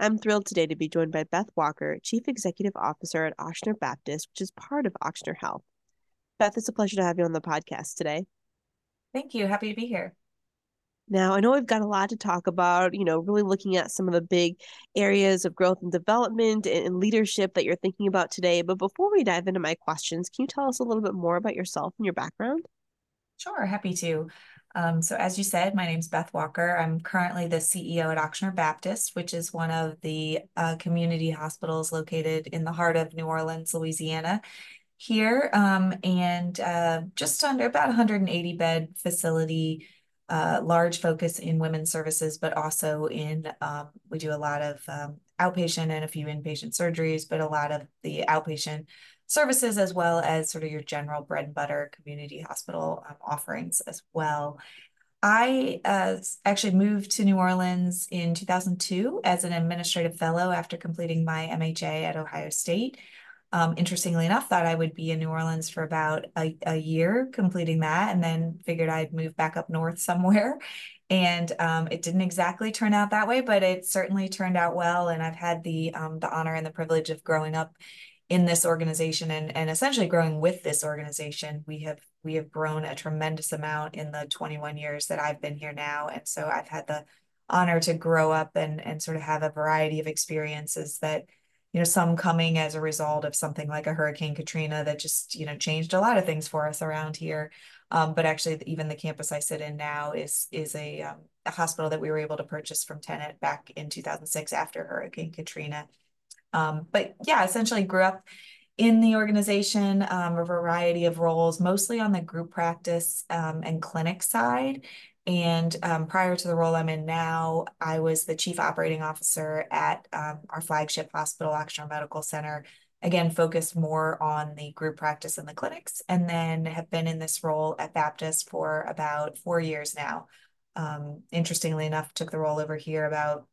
I'm thrilled today to be joined by Beth Walker, Chief Executive Officer at Ochsner Baptist, which is part of Ochsner Health. Beth, it's a pleasure to have you on the podcast today. Thank you. Happy to be here. Now, I know we've got a lot to talk about, you know, really looking at some of the big areas of growth and development and leadership that you're thinking about today. But before we dive into my questions, can you tell us a little bit more about yourself and your background? Sure, happy to. Um, so as you said, my name is Beth Walker. I'm currently the CEO at Ochsner Baptist, which is one of the uh, community hospitals located in the heart of New Orleans, Louisiana here, um, and uh, just under about 180 bed facility, uh, large focus in women's services, but also in, um, we do a lot of um, outpatient and a few inpatient surgeries, but a lot of the outpatient services as well as sort of your general bread and butter community hospital um, offerings as well. I uh, actually moved to New Orleans in 2002 as an administrative fellow after completing my MHA at Ohio State. Um, interestingly enough, thought I would be in New Orleans for about a, a year completing that, and then figured I'd move back up north somewhere. And um, it didn't exactly turn out that way, but it certainly turned out well. And I've had the um, the honor and the privilege of growing up in this organization and, and essentially growing with this organization. We have we have grown a tremendous amount in the 21 years that I've been here now. And so I've had the honor to grow up and, and sort of have a variety of experiences that, you know, some coming as a result of something like a Hurricane Katrina that just, you know, changed a lot of things for us around here. Um, but actually, even the campus I sit in now is is a, um, a hospital that we were able to purchase from Tenet back in 2006 after Hurricane Katrina. Um, but yeah, essentially grew up in the organization, um, a variety of roles, mostly on the group practice um, and clinic side. And um, prior to the role I'm in now, I was the chief operating officer at um, our flagship hospital, Ochsner Medical Center. Again, focused more on the group practice and the clinics, and then have been in this role at Baptist for about four years now. Um, interestingly enough, took the role over here about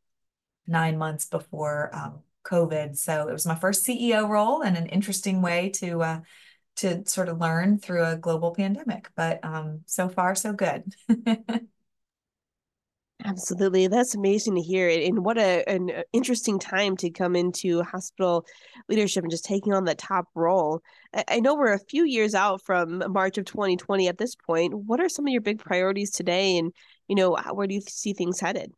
nine months before um, COVID. So it was my first CEO role and an interesting way to uh, to sort of learn through a global pandemic. But um, so far, so good. Absolutely. That's amazing to hear. And what a, an uh, interesting time to come into hospital leadership and just taking on that top role. I know we're a few years out from March of 2020 at this point. What are some of your big priorities today? And, you know, where do you see things headed?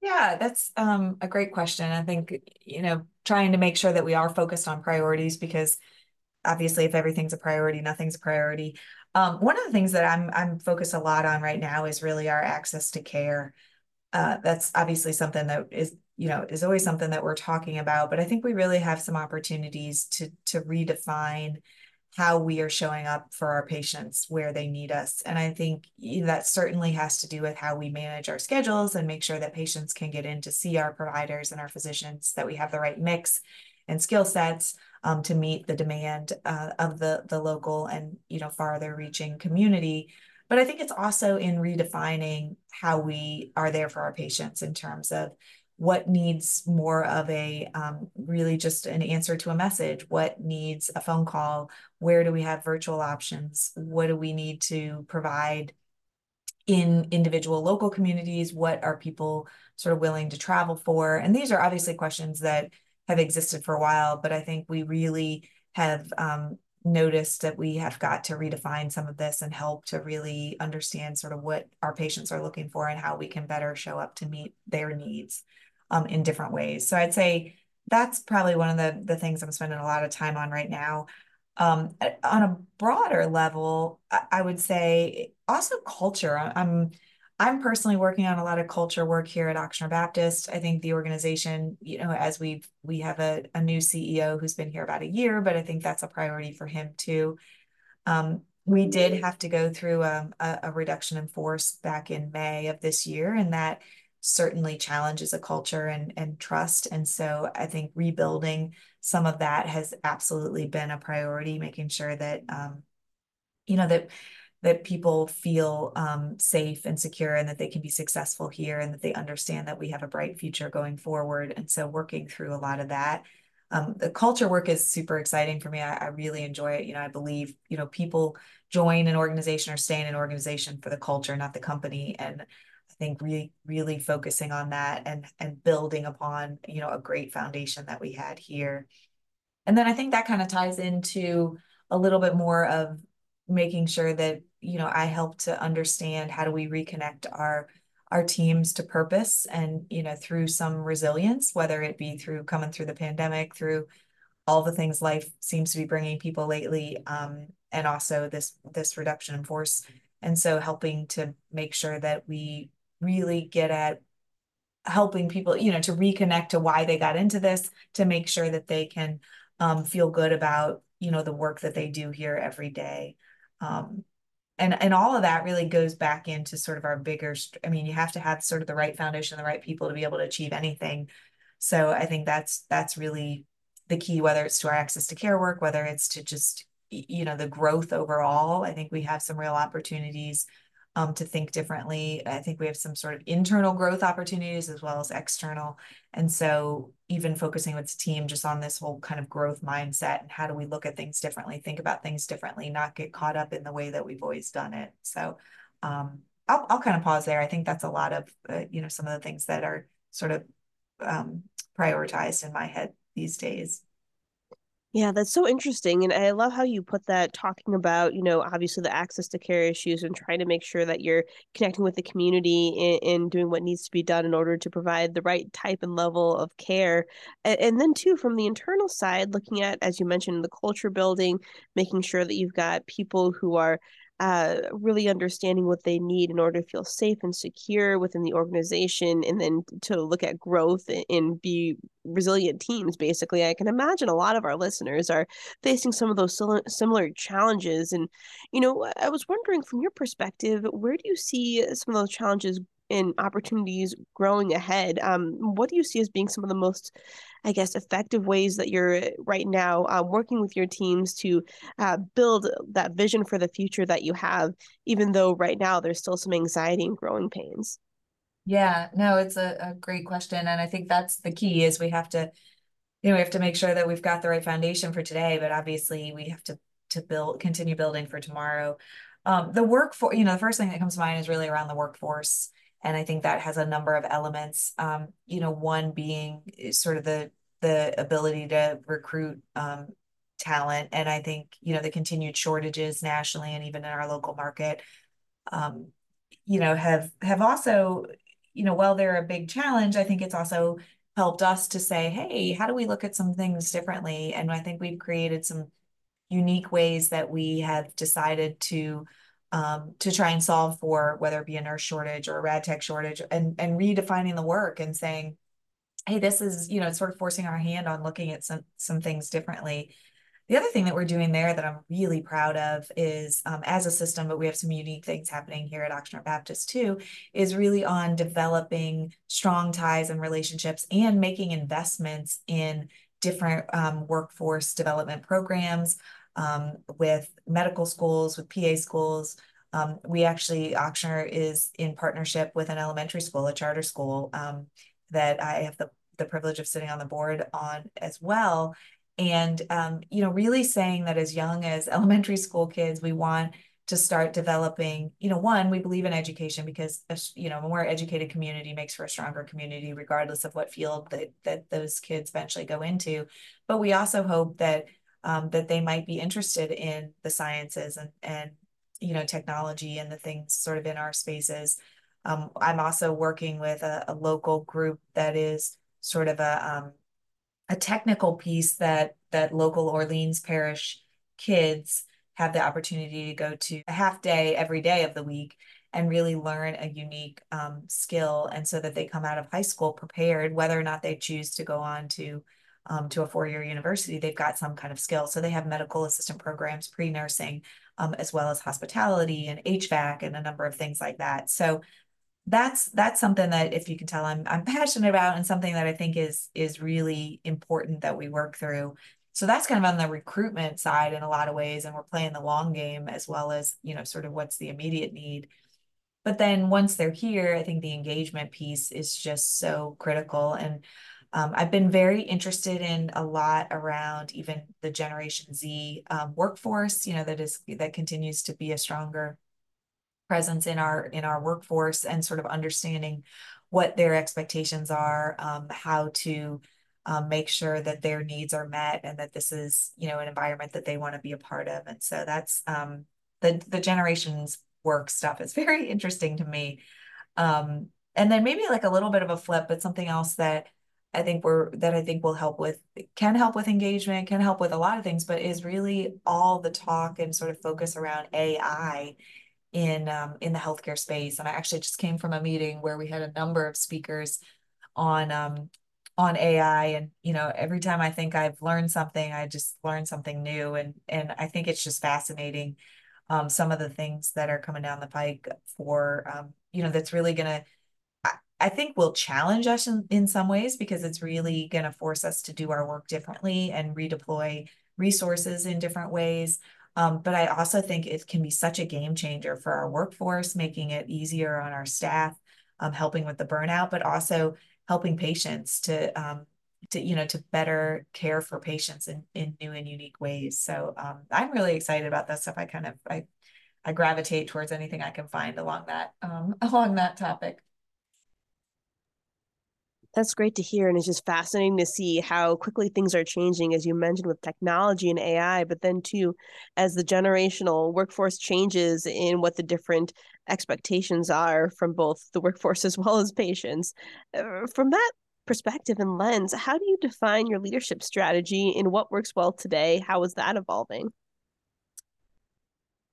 Yeah, that's um, a great question. I think, you know, trying to make sure that we are focused on priorities because obviously if everything's a priority, nothing's a priority. Um, one of the things that I'm I'm focused a lot on right now is really our access to care. Uh, that's obviously something that is, you know, is always something that we're talking about, but I think we really have some opportunities to to redefine how we are showing up for our patients where they need us. And I think that certainly has to do with how we manage our schedules and make sure that patients can get in to see our providers and our physicians, that we have the right mix and skill sets um, to meet the demand uh, of the, the local and you know farther reaching community. But I think it's also in redefining how we are there for our patients in terms of what needs more of a um, really just an answer to a message? What needs a phone call? Where do we have virtual options? What do we need to provide in individual local communities? What are people sort of willing to travel for? And these are obviously questions that have existed for a while but i think we really have um, noticed that we have got to redefine some of this and help to really understand sort of what our patients are looking for and how we can better show up to meet their needs um, in different ways. So I'd say that's probably one of the, the things I'm spending a lot of time on right now. Um, on a broader level, I, I would say also culture. I'm I'm personally working on a lot of culture work here at Ochsner Baptist. I think the organization, you know, as we've we have a, a new CEO who's been here about a year, but I think that's a priority for him too. Um, we did have to go through a, a, a reduction in force back in May of this year, and that certainly challenges a culture and and trust. And so I think rebuilding some of that has absolutely been a priority, making sure that um, you know that that people feel um, safe and secure and that they can be successful here and that they understand that we have a bright future going forward. And so working through a lot of that. Um, the culture work is super exciting for me. I, I, really enjoy it. You know, I believe, you know, people join an organization or stay in an organization for the culture, not the company. And think really, really focusing on that and and building upon, you know, a great foundation that we had here. And then I think that kind of ties into a little bit more of making sure that, you know, I help to understand how do we reconnect our our teams to purpose and, you know, through some resilience, whether it be through coming through the pandemic, through all the things life seems to be bringing people lately, um, and also this this reduction in force. And so helping to make sure that we really get at helping people, you know, to reconnect to why they got into this, to make sure that they can um, feel good about, you know, the work that they do here every day. Um, and and all of that really goes back into sort of our bigger i mean you have to have sort of the right foundation the right people to be able to achieve anything so i think that's that's really the key whether it's to our access to care work whether it's to just you know the growth overall i think we have some real opportunities um, to think differently. I think we have some sort of internal growth opportunities as well as external. And so even focusing with the team just on this whole kind of growth mindset and how do we look at things differently, think about things differently, not get caught up in the way that we've always done it. So um, I'll, I'll kind of pause there. I think that's a lot of, uh, you know, some of the things that are sort of um, prioritized in my head these days. Yeah, that's so interesting. And I love how you put that talking about, you know, obviously the access to care issues and trying to make sure that you're connecting with the community and, and doing what needs to be done in order to provide the right type and level of care. And, and then, too, from the internal side, looking at, as you mentioned, the culture building, making sure that you've got people who are uh, really understanding what they need in order to feel safe and secure within the organization, and then to look at growth and be resilient teams. Basically, I can imagine a lot of our listeners are facing some of those similar challenges. And, you know, I was wondering from your perspective, where do you see some of those challenges and opportunities growing ahead. Um, what do you see as being some of the most, I guess, effective ways that you're right now uh, working with your teams to uh, build that vision for the future that you have, even though right now there's still some anxiety and growing pains? Yeah, no, it's a, a great question. And I think that's the key is we have to, you know, we have to make sure that we've got the right foundation for today, but obviously we have to to build continue building for tomorrow. Um, the workforce, you know, the first thing that comes to mind is really around the workforce and I think that has a number of elements. Um, you know, one being sort of the the ability to recruit um, talent, and I think you know the continued shortages nationally and even in our local market, um, you know, have have also, you know, while they're a big challenge, I think it's also helped us to say, hey, how do we look at some things differently? And I think we've created some unique ways that we have decided to um, to try and solve for whether it be a nurse shortage or a rad tech shortage and, and redefining the work and saying, hey, this is, you know, sort of forcing our hand on looking at some, some things differently. The other thing that we're doing there that I'm really proud of is um, as a system, but we have some unique things happening here at Ochsner Baptist too, is really on developing strong ties and relationships and making investments in different um, workforce development programs, um, with medical schools, with PA schools. Um, we actually, Ochsner is in partnership with an elementary school, a charter school um, that I have the, the privilege of sitting on the board on as well. And, um, you know, really saying that as young as elementary school kids, we want to start developing, you know, one, we believe in education because, you know, a more educated community makes for a stronger community, regardless of what field that, that those kids eventually go into. But we also hope that um, that they might be interested in the sciences and and you know technology and the things sort of in our spaces. Um, I'm also working with a, a, local group that is sort of a um, a technical piece that that local Orleans Parish kids have the opportunity to go to a half day every day of the week and really learn a unique um, skill and so that they come out of high school prepared whether or not they choose to go on to um, to a four-year university, they've got some kind of skill. So they have medical assistant programs, pre-nursing, um, as well as hospitality and HVAC and a number of things like that. So that's that's something that if you can tell I'm I'm passionate about and something that I think is is really important that we work through. So that's kind of on the recruitment side in a lot of ways and we're playing the long game as well as, you know, sort of what's the immediate need. But then once they're here, I think the engagement piece is just so critical and um, I've been very interested in a lot around even the Generation Z um, workforce, you know, that is that continues to be a stronger presence in our in our workforce and sort of understanding what their expectations are, um, how to um, make sure that their needs are met and that this is you know an environment that they want to be a part of. And so that's um, the the generations work stuff is very interesting to me. Um, and then maybe like a little bit of a flip, but something else that I think we're that I think will help with can help with engagement, can help with a lot of things, but is really all the talk and sort of focus around AI in um, in the healthcare space. And I actually just came from a meeting where we had a number of speakers on um, on AI. And you know, every time I think I've learned something, I just learn something new. And and I think it's just fascinating um, some of the things that are coming down the pike for um, you know that's really gonna I think will challenge us in, in some ways because it's really going to force us to do our work differently and redeploy resources in different ways. Um, but I also think it can be such a game changer for our workforce, making it easier on our staff, um, helping with the burnout, but also helping patients to um, to you know to better care for patients in, in new and unique ways. So um, I'm really excited about that stuff. I kind of I I gravitate towards anything I can find along that um, along that topic that's great to hear and it's just fascinating to see how quickly things are changing as you mentioned with technology and ai but then too as the generational workforce changes in what the different expectations are from both the workforce as well as patients uh, from that perspective and lens how do you define your leadership strategy in what works well today how is that evolving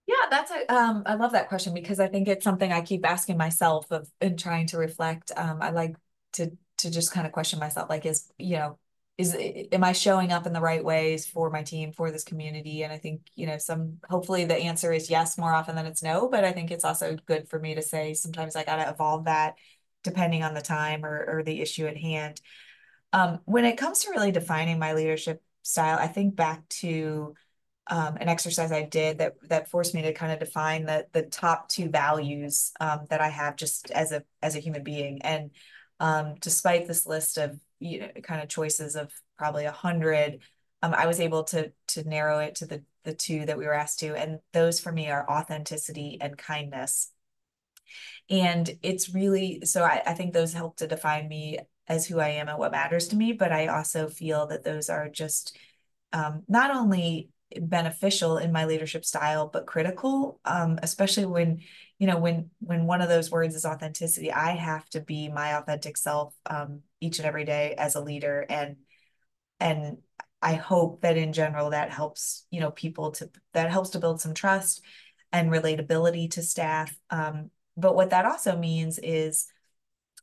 yeah, that's a um I love that question because I think it's something I keep asking myself of and trying to reflect. Um I like to to just kind of question myself like is you know is am i showing up in the right ways for my team for this community and i think you know some hopefully the answer is yes more often than it's no but i think it's also good for me to say sometimes i got to evolve that depending on the time or, or the issue at hand um, when it comes to really defining my leadership style i think back to um, an exercise I did that that forced me to kind of define the the top two values um, that I have just as a as a human being. And um, despite this list of you know kind of choices of probably a hundred, um, I was able to to narrow it to the the two that we were asked to, and those for me are authenticity and kindness. And it's really so I, I think those help to define me as who I am and what matters to me. But I also feel that those are just um, not only beneficial in my leadership style, but critical, um, especially when you know when when one of those words is authenticity i have to be my authentic self um, each and every day as a leader. And and i hope that in general that helps you know people to that helps to build some trust and relatability to staff. Um, but what that also means is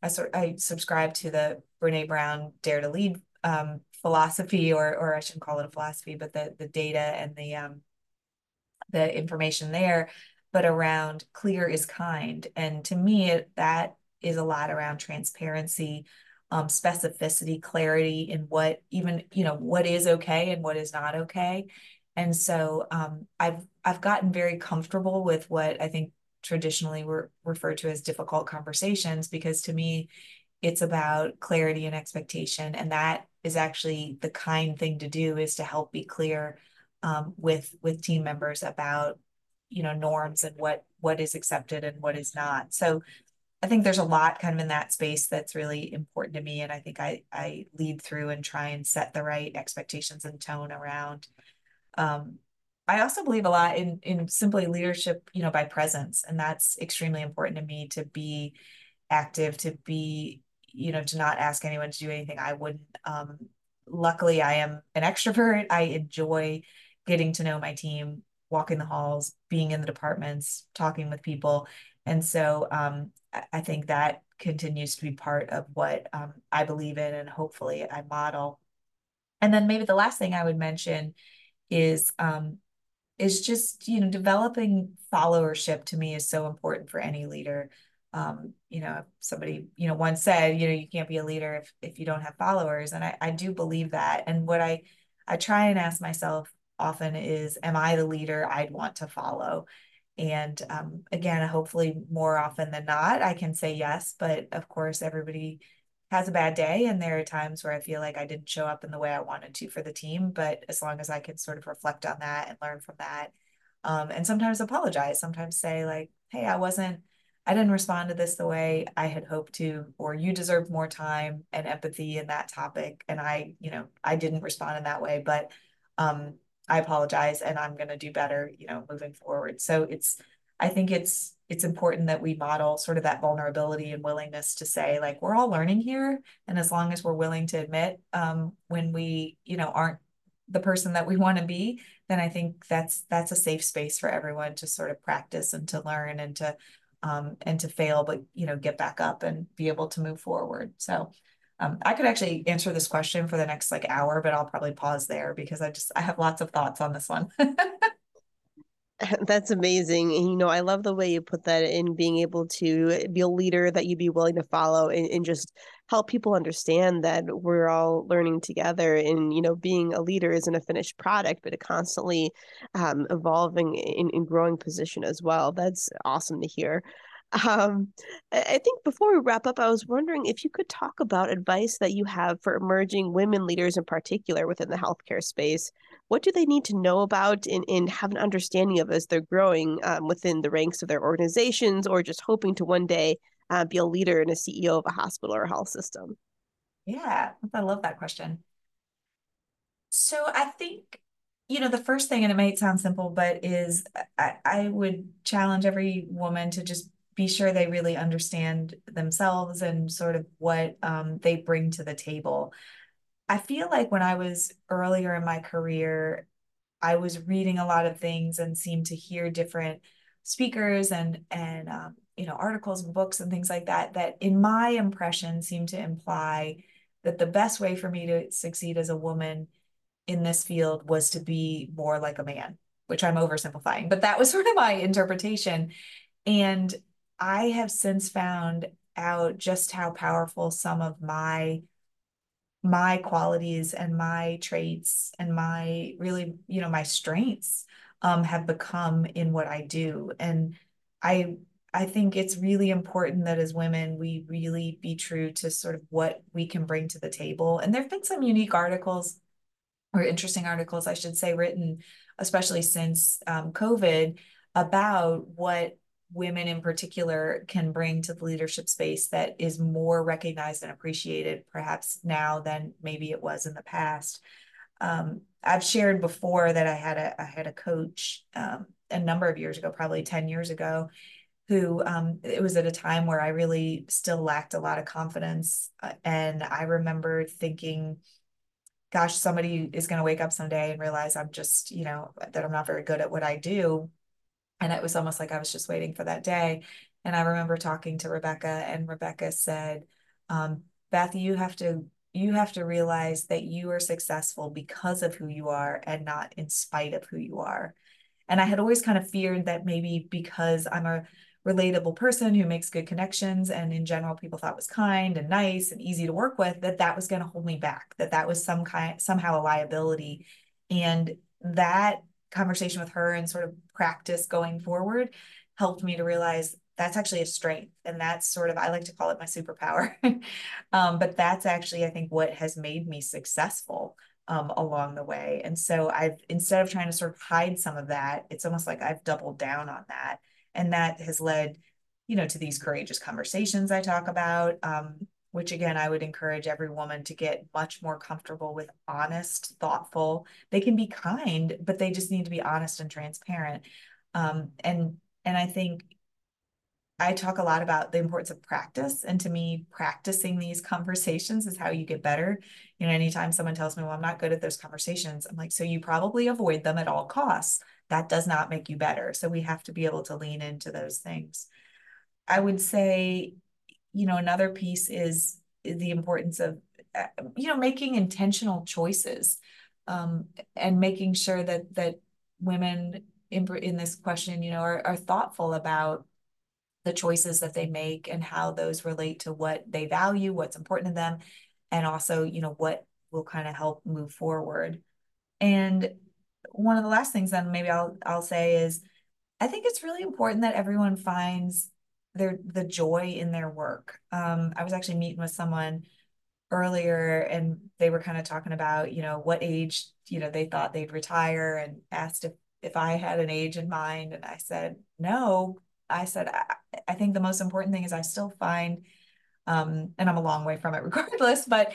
i sort i subscribe to the Brené Brown dare to lead um, philosophy or or i shouldn't call it a philosophy but the the data and the um the information there but around clear is kind. And to me, it, that is a lot around transparency, um, specificity, clarity in what even, you know, what is okay and what is not okay. And so um, I've I've gotten very comfortable with what I think traditionally were referred to as difficult conversations because to me it's about clarity and expectation and that is actually the kind thing to do is to help be clear um, with with team members about you know norms and what what is accepted and what is not. So i think there's a lot kind of in that space that's really important to me and i think i i lead through and try and set the right expectations and tone around. Um, i also believe a lot in in simply leadership you know by presence and that's extremely important to me to be active to be you know to not ask anyone to do anything i wouldn't. Um, luckily i am an extrovert. I enjoy getting to know my team walking the halls, being in the departments, talking with people. And so um, I think that continues to be part of what um, I believe in and hopefully I model. And then maybe the last thing I would mention is um, is just you know developing followership to me is so important for any leader. um, you know, somebody, you know, once said, you know, you can't be a leader if if you don't have followers. And I, I do believe that. And what I I try and ask myself often is, am I the leader I'd want to follow? And um, again, hopefully more often than not, I can say yes. But of course, everybody has a bad day. And there are times where I feel like I didn't show up in the way I wanted to for the team. But as long as I can sort of reflect on that and learn from that, um, and sometimes apologize, sometimes say, like, hey, I wasn't I didn't respond to this the way I had hoped to, or you deserved more time and empathy in that topic. And I, you know, I didn't respond in that way, but um, I apologize and I'm going to do better, you know, moving forward. So it's, I think it's, it's important that we model sort of that vulnerability and willingness to say like, we're all learning here. And as long as we're willing to admit um, when we, you know, aren't the person that we want to be, then I think that's, that's a safe space for everyone to sort of practice and to learn and to um, and to fail, but you know, get back up and be able to move forward. So um, I could actually answer this question for the next like hour, but I'll probably pause there because I just I have lots of thoughts on this one. That's amazing. And, you know, I love the way you put that in being able to be a leader that you'd be willing to follow and, and just help people understand that we're all learning together and you know being a leader isn't a finished product but a constantly um, evolving and growing position as well that's awesome to hear um, I think before we wrap up, I was wondering if you could talk about advice that you have for emerging women leaders in particular within the healthcare space. What do they need to know about and, and have an understanding of as they're growing um, within the ranks of their organizations or just hoping to one day uh, be a leader and a CEO of a hospital or a health system? Yeah, I love that question. So I think, you know, the first thing, and it might sound simple, but is I, I would challenge every woman to just be sure they really understand themselves and sort of what um, they bring to the table. I feel like when I was earlier in my career, I was reading a lot of things and seemed to hear different speakers and and um, you know articles and books and things like that that in my impression seemed to imply that the best way for me to succeed as a woman in this field was to be more like a man which i'm oversimplifying but that was sort of my interpretation and i have since found out just how powerful some of my my qualities and my traits and my really you know my strengths um, have become in what i do and i I think it's really important that as women, we really be true to sort of what we can bring to the table. And there have been some unique articles or interesting articles, I should say, written, especially since um, COVID, about what women in particular can bring to the leadership space that is more recognized and appreciated perhaps now than maybe it was in the past. Um, I've shared before that I had a I had a coach um, a number of years ago, probably 10 years ago, who um, it was at a time where I really still lacked a lot of confidence. Uh, and I remember thinking, gosh, somebody is going to wake up someday and realize I'm just, you know, that I'm not very good at what I do. And it was almost like I was just waiting for that day. And I remember talking to Rebecca, and Rebecca said, um, Beth, you have to you have to realize that you are successful because of who you are and not in spite of who you are. And I had always kind of feared that maybe because I'm a relatable person who makes good connections and in general people thought was kind and nice and easy to work with that that was going to hold me back that that was some kind somehow a liability and that conversation with her and sort of practice going forward helped me to realize that's actually a strength and that's sort of i like to call it my superpower. Um, but that's actually i think what has made me successful um, along the way. And so i've instead of trying to sort of hide some of that it's almost like i've doubled down on that. And that has led you know to these courageous conversations i talk about um, which again i would encourage every woman to get much more comfortable with honest thoughtful they can be kind but they just need to be honest and transparent um, and and i think I talk a lot about the importance of practice. And to me, practicing these conversations is how you get better. You know, anytime someone tells me, well, I'm not good at those conversations, I'm like, so you probably avoid them at all costs that does not make you better. So we have to be able to lean into those things. I would say, you know, another piece is the importance of, uh, you know, making intentional choices um, and making sure that that women in, in this question, you know, are, are thoughtful about the choices that they make and how those relate to what they value, what's important to them, and also, you know, what will kind of help move forward. And one of the last things then maybe I'll I'll say is I think it's really important that everyone finds their the joy in their work. Um, I was actually meeting with someone earlier and they were kind of talking about, you know, what age, you know, they thought they'd retire and asked if if I had an age in mind. And I said, no. I said, I, I think the most important thing is I still find, um, and I'm a long way from it regardless, but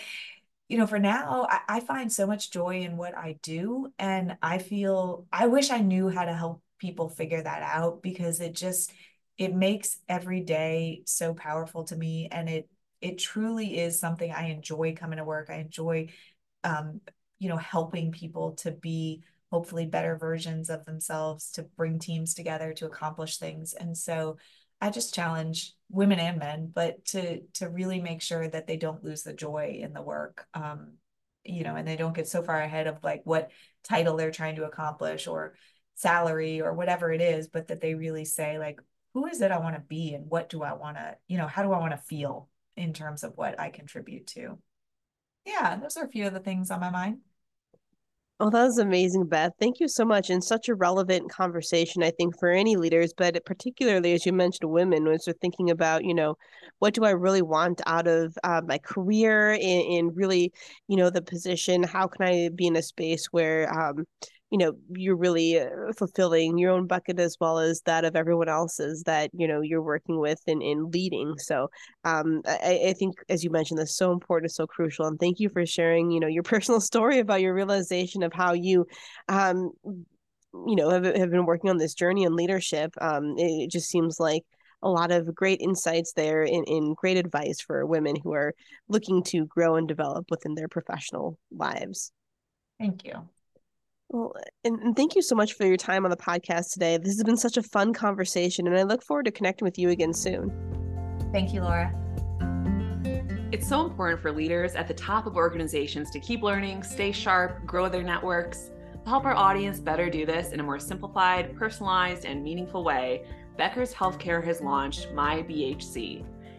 you know, for now, I, I find so much joy in what I do. And I feel, I wish I knew how to help people figure that out because it just, it makes every day so powerful to me. And it, it truly is something I enjoy coming to work. I enjoy, um, you know, helping people to be hopefully better versions of themselves, to bring teams together to accomplish things. And so I just challenge women and men, but to to really make sure that they don't lose the joy in the work. Um, you know, and they don't get so far ahead of like what title they're trying to accomplish or salary or whatever it is, but that they really say like, who is it I want to be and what do I want to, you know, how do I want to feel in terms of what I contribute to? Yeah, those are a few of the things on my mind. Oh, that was amazing, Beth. Thank you so much. And such a relevant conversation, I think, for any leaders, but particularly as you mentioned, women, as they're thinking about, you know, what do I really want out of uh, my career in, really, you know, the position? How can I be in a space where, um, you know you're really uh, fulfilling your own bucket as well as that of everyone else's that you know you're working with and in leading so um I, I think as you mentioned that's so important so crucial and thank you for sharing you know your personal story about your realization of how you um you know have, have been working on this journey in leadership um it, it just seems like a lot of great insights there in, in great advice for women who are looking to grow and develop within their professional lives. Thank you. Well, and, and, thank you so much for your time on the podcast today. This has been such a fun conversation, and I look forward to connecting with you again soon. Thank you, Laura. It's so important for leaders at the top of organizations to keep learning, stay sharp, grow their networks. To help our audience better do this in a more simplified, personalized, and meaningful way, Becker's Healthcare has launched My BHC.